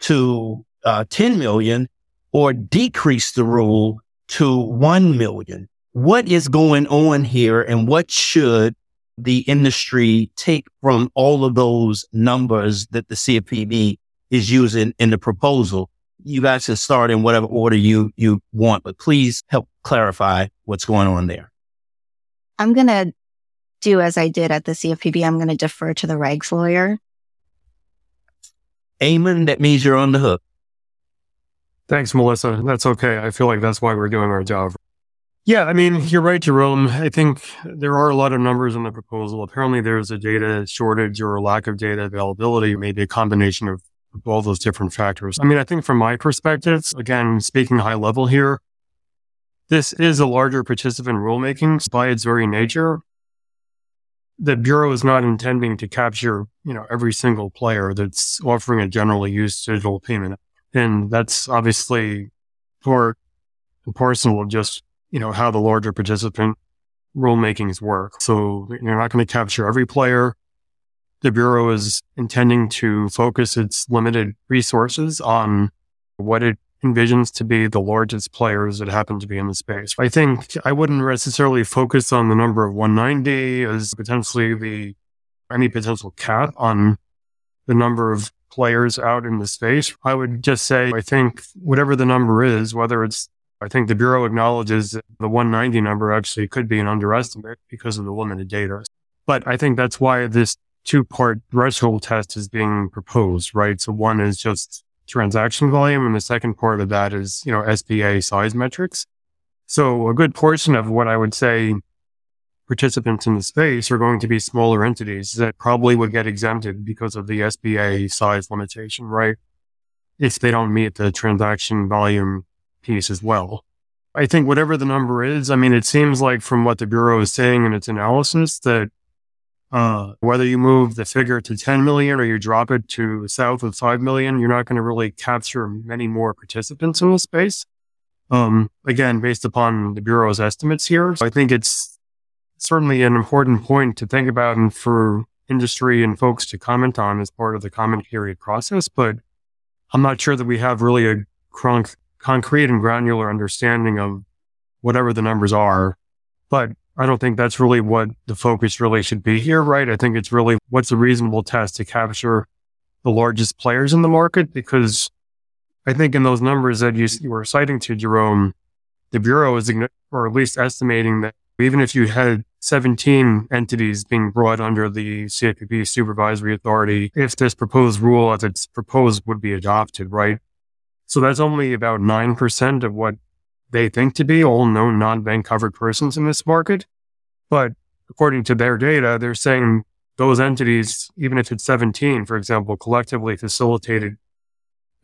to uh, 10 million or decrease the rule to 1 million? What is going on here and what should the industry take from all of those numbers that the CFPB is using in the proposal? You guys can start in whatever order you, you want, but please help clarify what's going on there. I'm going to do as I did at the CFPB. I'm going to defer to the regs lawyer. Eamon, that means you're on the hook. Thanks, Melissa. That's okay. I feel like that's why we're doing our job. Yeah, I mean, you're right, Jerome. I think there are a lot of numbers in the proposal. Apparently, there's a data shortage or a lack of data availability, maybe a combination of all those different factors. I mean, I think from my perspective, again, speaking high level here, this is a larger participant rulemaking by its very nature the bureau is not intending to capture, you know, every single player that's offering a generally used digital payment. And that's obviously part and parcel of just, you know, how the larger participant rulemakings work. So you're not going to capture every player. The bureau is intending to focus its limited resources on what it envisions to be the largest players that happen to be in the space. I think I wouldn't necessarily focus on the number of 190 as potentially the any potential cap on the number of players out in the space. I would just say I think whatever the number is, whether it's I think the Bureau acknowledges that the 190 number actually could be an underestimate because of the limited data. But I think that's why this two part threshold test is being proposed, right? So one is just transaction volume. And the second part of that is, you know, SBA size metrics. So a good portion of what I would say participants in the space are going to be smaller entities that probably would get exempted because of the SBA size limitation, right? If they don't meet the transaction volume piece as well. I think whatever the number is, I mean, it seems like from what the Bureau is saying in its analysis that uh, whether you move the figure to 10 million or you drop it to south of 5 million, you're not going to really capture many more participants in the space. Um, again, based upon the Bureau's estimates here. I think it's certainly an important point to think about and for industry and folks to comment on as part of the comment period process. But I'm not sure that we have really a concrete and granular understanding of whatever the numbers are. But I don't think that's really what the focus really should be here, right? I think it's really what's a reasonable test to capture the largest players in the market because I think in those numbers that you, you were citing to Jerome, the Bureau is, or at least estimating that even if you had 17 entities being brought under the CFPB supervisory authority, if this proposed rule as it's proposed would be adopted, right? So that's only about 9% of what they think to be all known non-bank covered persons in this market. But according to their data, they're saying those entities, even if it's 17, for example, collectively facilitated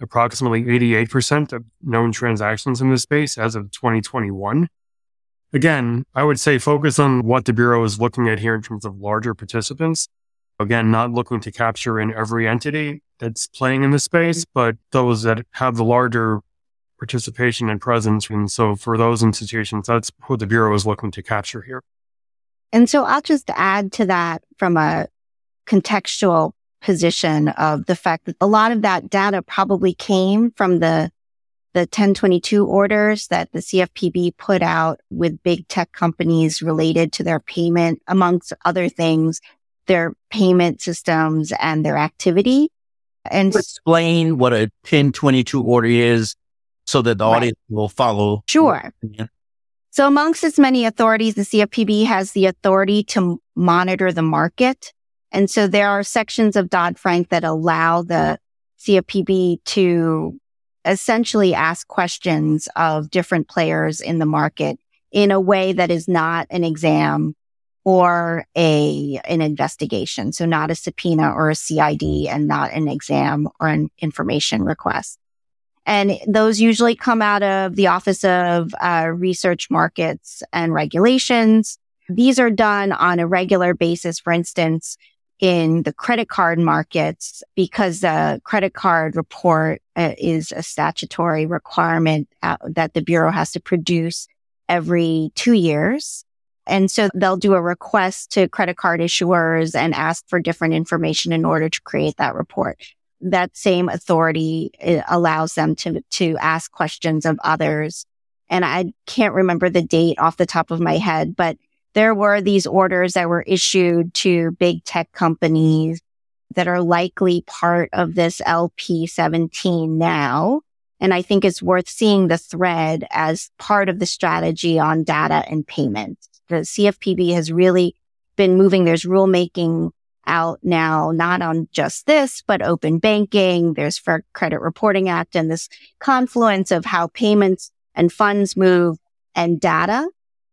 approximately 88% of known transactions in this space as of 2021. Again, I would say focus on what the Bureau is looking at here in terms of larger participants. Again, not looking to capture in every entity that's playing in the space, mm-hmm. but those that have the larger participation and presence. And so for those institutions, that's who the Bureau is looking to capture here. And so I'll just add to that from a contextual position of the fact that a lot of that data probably came from the the 1022 orders that the CFPB put out with big tech companies related to their payment, amongst other things, their payment systems and their activity. And explain what a 1022 order is so that the audience right. will follow. Sure. So amongst its many authorities, the CFPB has the authority to monitor the market. And so there are sections of Dodd-Frank that allow the CFPB to essentially ask questions of different players in the market in a way that is not an exam or a, an investigation. So not a subpoena or a CID and not an exam or an information request. And those usually come out of the Office of uh, Research Markets and Regulations. These are done on a regular basis. For instance, in the credit card markets, because the credit card report uh, is a statutory requirement uh, that the Bureau has to produce every two years. And so they'll do a request to credit card issuers and ask for different information in order to create that report that same authority allows them to, to ask questions of others. And I can't remember the date off the top of my head, but there were these orders that were issued to big tech companies that are likely part of this LP 17 now. And I think it's worth seeing the thread as part of the strategy on data and payments. The CFPB has really been moving. There's rulemaking out now, not on just this, but open banking. There's Fair Credit Reporting Act and this confluence of how payments and funds move and data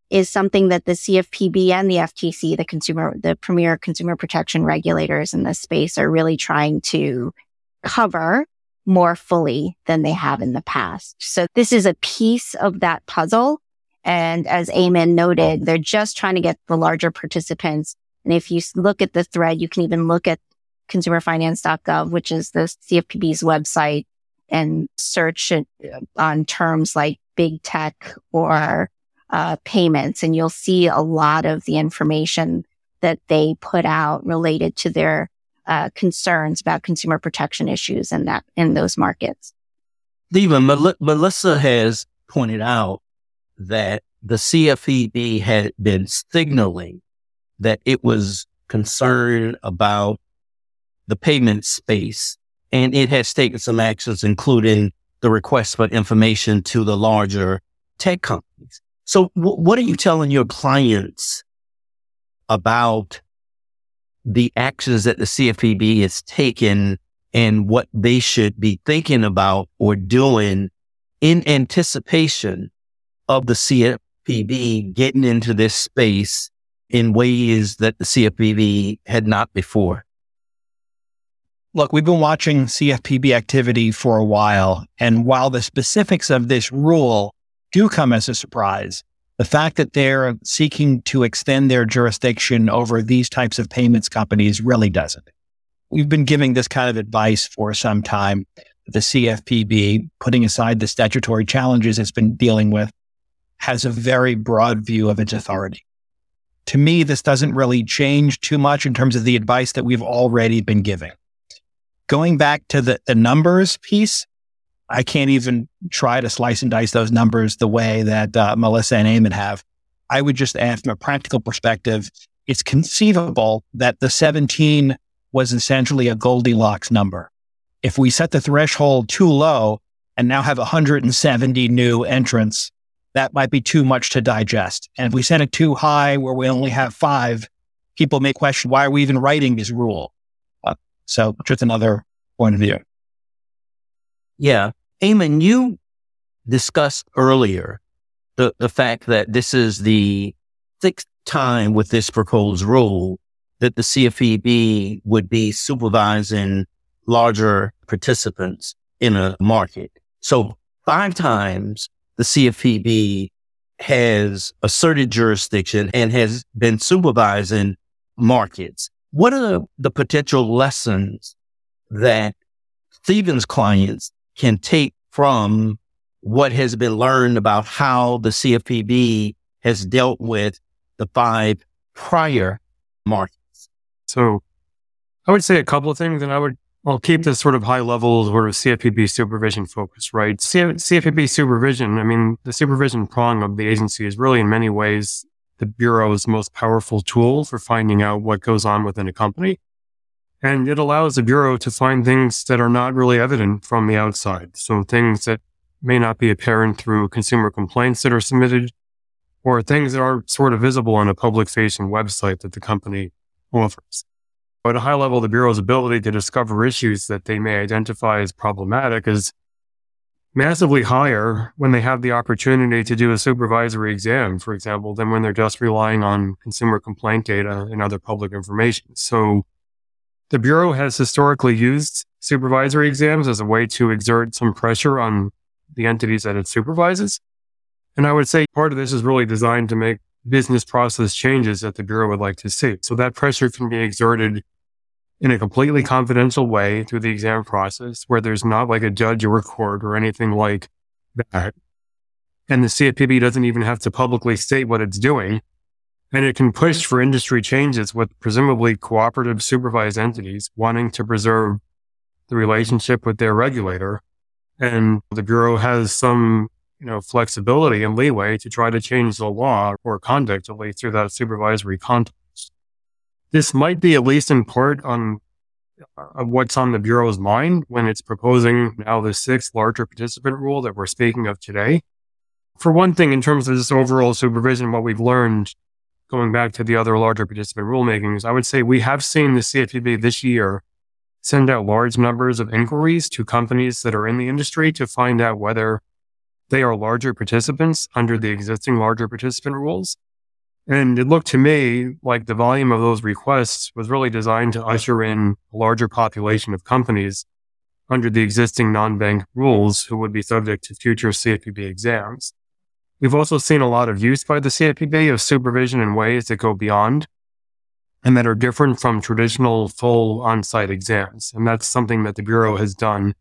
is something that the CFPB and the FTC, the consumer, the premier consumer protection regulators in this space are really trying to cover more fully than they have in the past. So this is a piece of that puzzle. And as Eamon noted, they're just trying to get the larger participants and if you look at the thread, you can even look at consumerfinance.gov, which is the CFPB's website and search uh, on terms like big tech or uh, payments. And you'll see a lot of the information that they put out related to their uh, concerns about consumer protection issues in that in those markets. Stephen, Mel- Melissa has pointed out that the CFPB had been signaling that it was concerned about the payment space and it has taken some actions, including the request for information to the larger tech companies. So w- what are you telling your clients about the actions that the CFPB has taken and what they should be thinking about or doing in anticipation of the CFPB getting into this space in ways that the CFPB had not before? Look, we've been watching CFPB activity for a while. And while the specifics of this rule do come as a surprise, the fact that they're seeking to extend their jurisdiction over these types of payments companies really doesn't. We've been giving this kind of advice for some time. The CFPB, putting aside the statutory challenges it's been dealing with, has a very broad view of its authority to me, this doesn't really change too much in terms of the advice that we've already been giving. Going back to the, the numbers piece, I can't even try to slice and dice those numbers the way that uh, Melissa and Eamon have. I would just add from a practical perspective, it's conceivable that the 17 was essentially a Goldilocks number. If we set the threshold too low and now have 170 new entrants, that might be too much to digest. And if we set it too high where we only have five, people may question why are we even writing this rule? Uh, so just another point of view. Yeah. Eamon, you discussed earlier the, the fact that this is the sixth time with this proposed rule that the CFPB would be supervising larger participants in a market. So five times the CFPB has asserted jurisdiction and has been supervising markets. What are the, potential lessons that Stephen's clients can take from what has been learned about how the CFPB has dealt with the five prior markets? So I would say a couple of things, and I would I'll keep this sort of high level sort of CFPB supervision focus, right? CFPB supervision, I mean, the supervision prong of the agency is really in many ways the Bureau's most powerful tool for finding out what goes on within a company. And it allows the Bureau to find things that are not really evident from the outside. So things that may not be apparent through consumer complaints that are submitted or things that are sort of visible on a public facing website that the company offers. At a high level, the Bureau's ability to discover issues that they may identify as problematic is massively higher when they have the opportunity to do a supervisory exam, for example, than when they're just relying on consumer complaint data and other public information. So the Bureau has historically used supervisory exams as a way to exert some pressure on the entities that it supervises. And I would say part of this is really designed to make business process changes that the Bureau would like to see. So that pressure can be exerted in a completely confidential way through the exam process where there's not like a judge or a court or anything like that. And the CFPB doesn't even have to publicly state what it's doing. And it can push for industry changes with presumably cooperative supervised entities wanting to preserve the relationship with their regulator. And the Bureau has some you know, flexibility and leeway to try to change the law or conduct, at least through that supervisory context. This might be at least in part on uh, what's on the Bureau's mind when it's proposing now the sixth larger participant rule that we're speaking of today. For one thing, in terms of this overall supervision, what we've learned going back to the other larger participant rulemakings, I would say we have seen the CFPB this year send out large numbers of inquiries to companies that are in the industry to find out whether they are larger participants under the existing larger participant rules. And it looked to me like the volume of those requests was really designed to usher in a larger population of companies under the existing non-bank rules who would be subject to future CFPB exams. We've also seen a lot of use by the CFPB of supervision in ways that go beyond and that are different from traditional full on-site exams. And that's something that the Bureau has done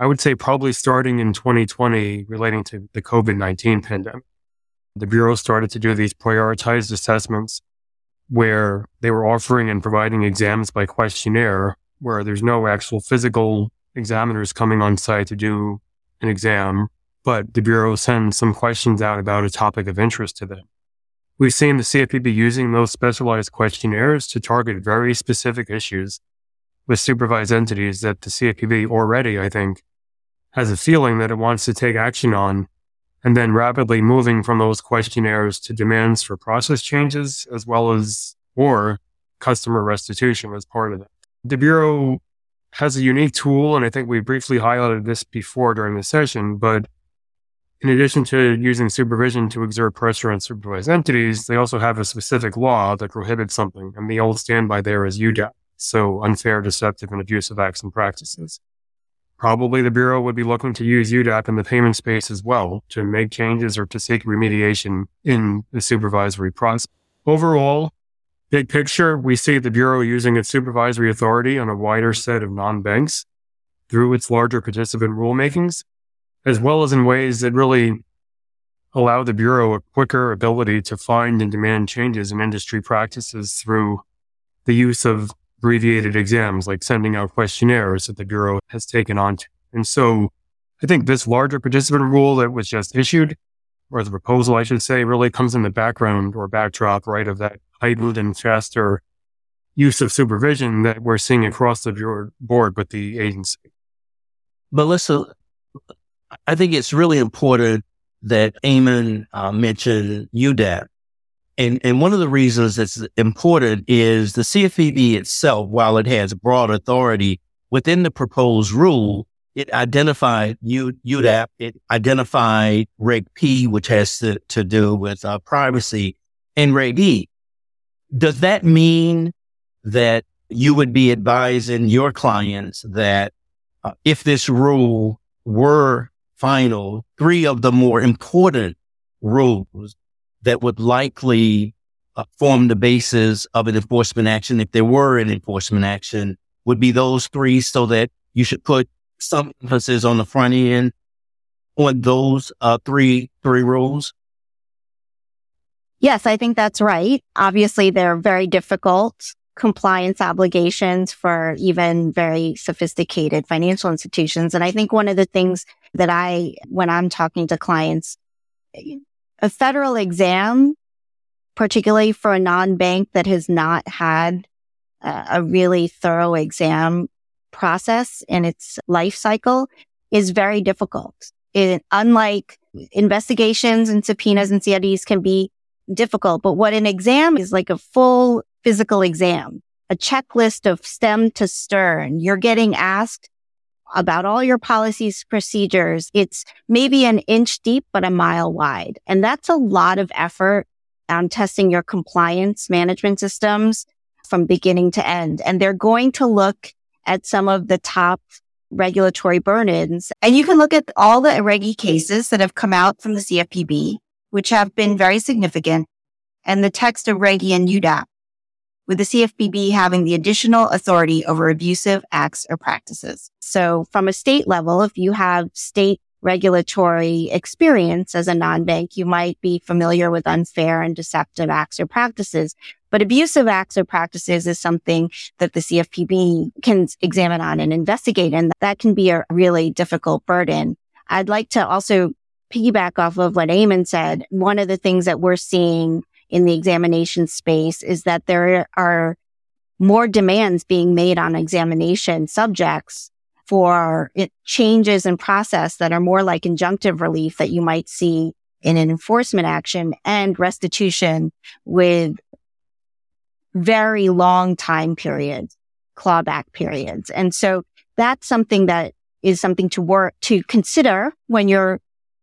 I would say probably starting in 2020 relating to the COVID 19 pandemic. The Bureau started to do these prioritized assessments where they were offering and providing exams by questionnaire, where there's no actual physical examiners coming on site to do an exam, but the Bureau sends some questions out about a topic of interest to them. We've seen the CFPB using those specialized questionnaires to target very specific issues with supervised entities that the CFPB already, I think, has a feeling that it wants to take action on, and then rapidly moving from those questionnaires to demands for process changes as well as or customer restitution as part of it. The Bureau has a unique tool, and I think we briefly highlighted this before during the session, but in addition to using supervision to exert pressure on supervised entities, they also have a specific law that prohibits something, and the old standby there is UDAP, so unfair, deceptive, and abusive acts and practices. Probably the Bureau would be looking to use UDAP in the payment space as well to make changes or to seek remediation in the supervisory process. Overall, big picture, we see the Bureau using its supervisory authority on a wider set of non-banks through its larger participant rulemakings, as well as in ways that really allow the Bureau a quicker ability to find and demand changes in industry practices through the use of abbreviated exams, like sending out questionnaires that the Bureau has taken on. And so I think this larger participant rule that was just issued, or the proposal, I should say, really comes in the background or backdrop, right, of that heightened and faster use of supervision that we're seeing across the board with the agency. Listen, I think it's really important that Eamon uh, mentioned UDAP and, and one of the reasons that's important is the CFPB itself, while it has broad authority within the proposed rule, it identified U, UDAP, it identified Reg P, which has to, to do with uh, privacy, and Reg E. Does that mean that you would be advising your clients that uh, if this rule were final, three of the more important rules that would likely uh, form the basis of an enforcement action, if there were an enforcement action, would be those three so that you should put some emphasis on the front end on those uh, three three rules? Yes, I think that's right. Obviously, they're very difficult compliance obligations for even very sophisticated financial institutions. And I think one of the things that I, when I'm talking to clients, a federal exam, particularly for a non-bank that has not had a really thorough exam process in its life cycle is very difficult. It, unlike investigations and subpoenas and CIDs can be difficult, but what an exam is like a full physical exam, a checklist of stem to stern. You're getting asked about all your policies, procedures. It's maybe an inch deep, but a mile wide. And that's a lot of effort on testing your compliance management systems from beginning to end. And they're going to look at some of the top regulatory burn-ins. And you can look at all the IREGI cases that have come out from the CFPB, which have been very significant, and the text of REGI and UDAP, with the CFPB having the additional authority over abusive acts or practices. So from a state level, if you have state regulatory experience as a non-bank, you might be familiar with unfair and deceptive acts or practices. But abusive acts or practices is something that the CFPB can examine on and investigate. And that can be a really difficult burden. I'd like to also piggyback off of what Eamon said. One of the things that we're seeing in the examination space is that there are more demands being made on examination subjects for changes in process that are more like injunctive relief that you might see in an enforcement action and restitution with very long time periods, clawback periods. And so that's something that is something to work to consider when you're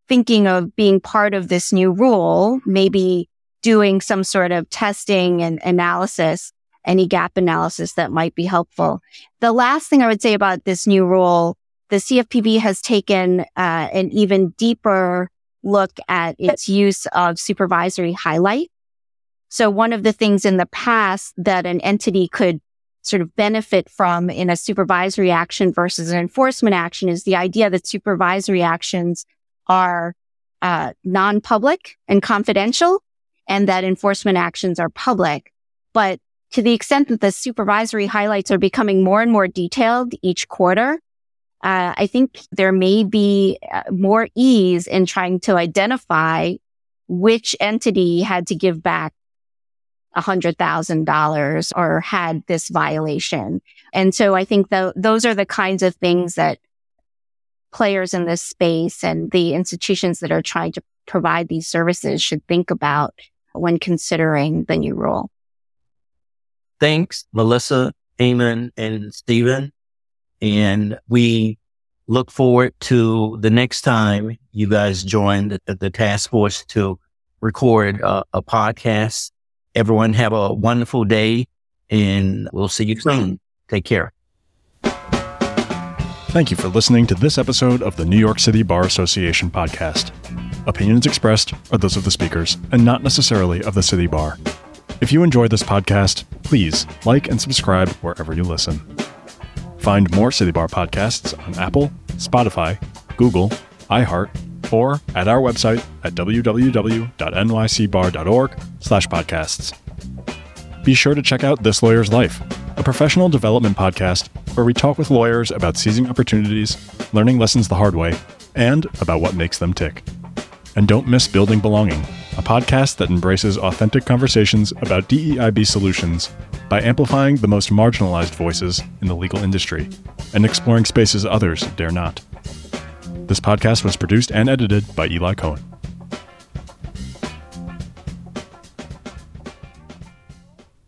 thinking of being part of this new rule, maybe doing some sort of testing and analysis, any gap analysis that might be helpful. The last thing I would say about this new rule, the CFPB has taken uh, an even deeper look at its use of supervisory highlight so one of the things in the past that an entity could sort of benefit from in a supervisory action versus an enforcement action is the idea that supervisory actions are uh, non-public and confidential and that enforcement actions are public. But to the extent that the supervisory highlights are becoming more and more detailed each quarter, uh, I think there may be uh, more ease in trying to identify which entity had to give back $100,000 or had this violation. And so I think that those are the kinds of things that players in this space and the institutions that are trying to provide these services should think about when considering the new rule. Thanks, Melissa, Eamon, and Stephen. And we look forward to the next time you guys join the, the task force to record uh, a podcast Everyone have a wonderful day and we'll see you soon. Take care. Thank you for listening to this episode of the New York City Bar Association podcast. Opinions expressed are those of the speakers and not necessarily of the City Bar. If you enjoy this podcast, please like and subscribe wherever you listen. Find more City Bar podcasts on Apple, Spotify, Google, iHeart, or at our website at www.nycbar.org slash podcasts. Be sure to check out This Lawyer's Life, a professional development podcast where we talk with lawyers about seizing opportunities, learning lessons the hard way, and about what makes them tick. And don't miss Building Belonging, a podcast that embraces authentic conversations about DEIB solutions by amplifying the most marginalized voices in the legal industry and exploring spaces others dare not. This podcast was produced and edited by Eli Cohen.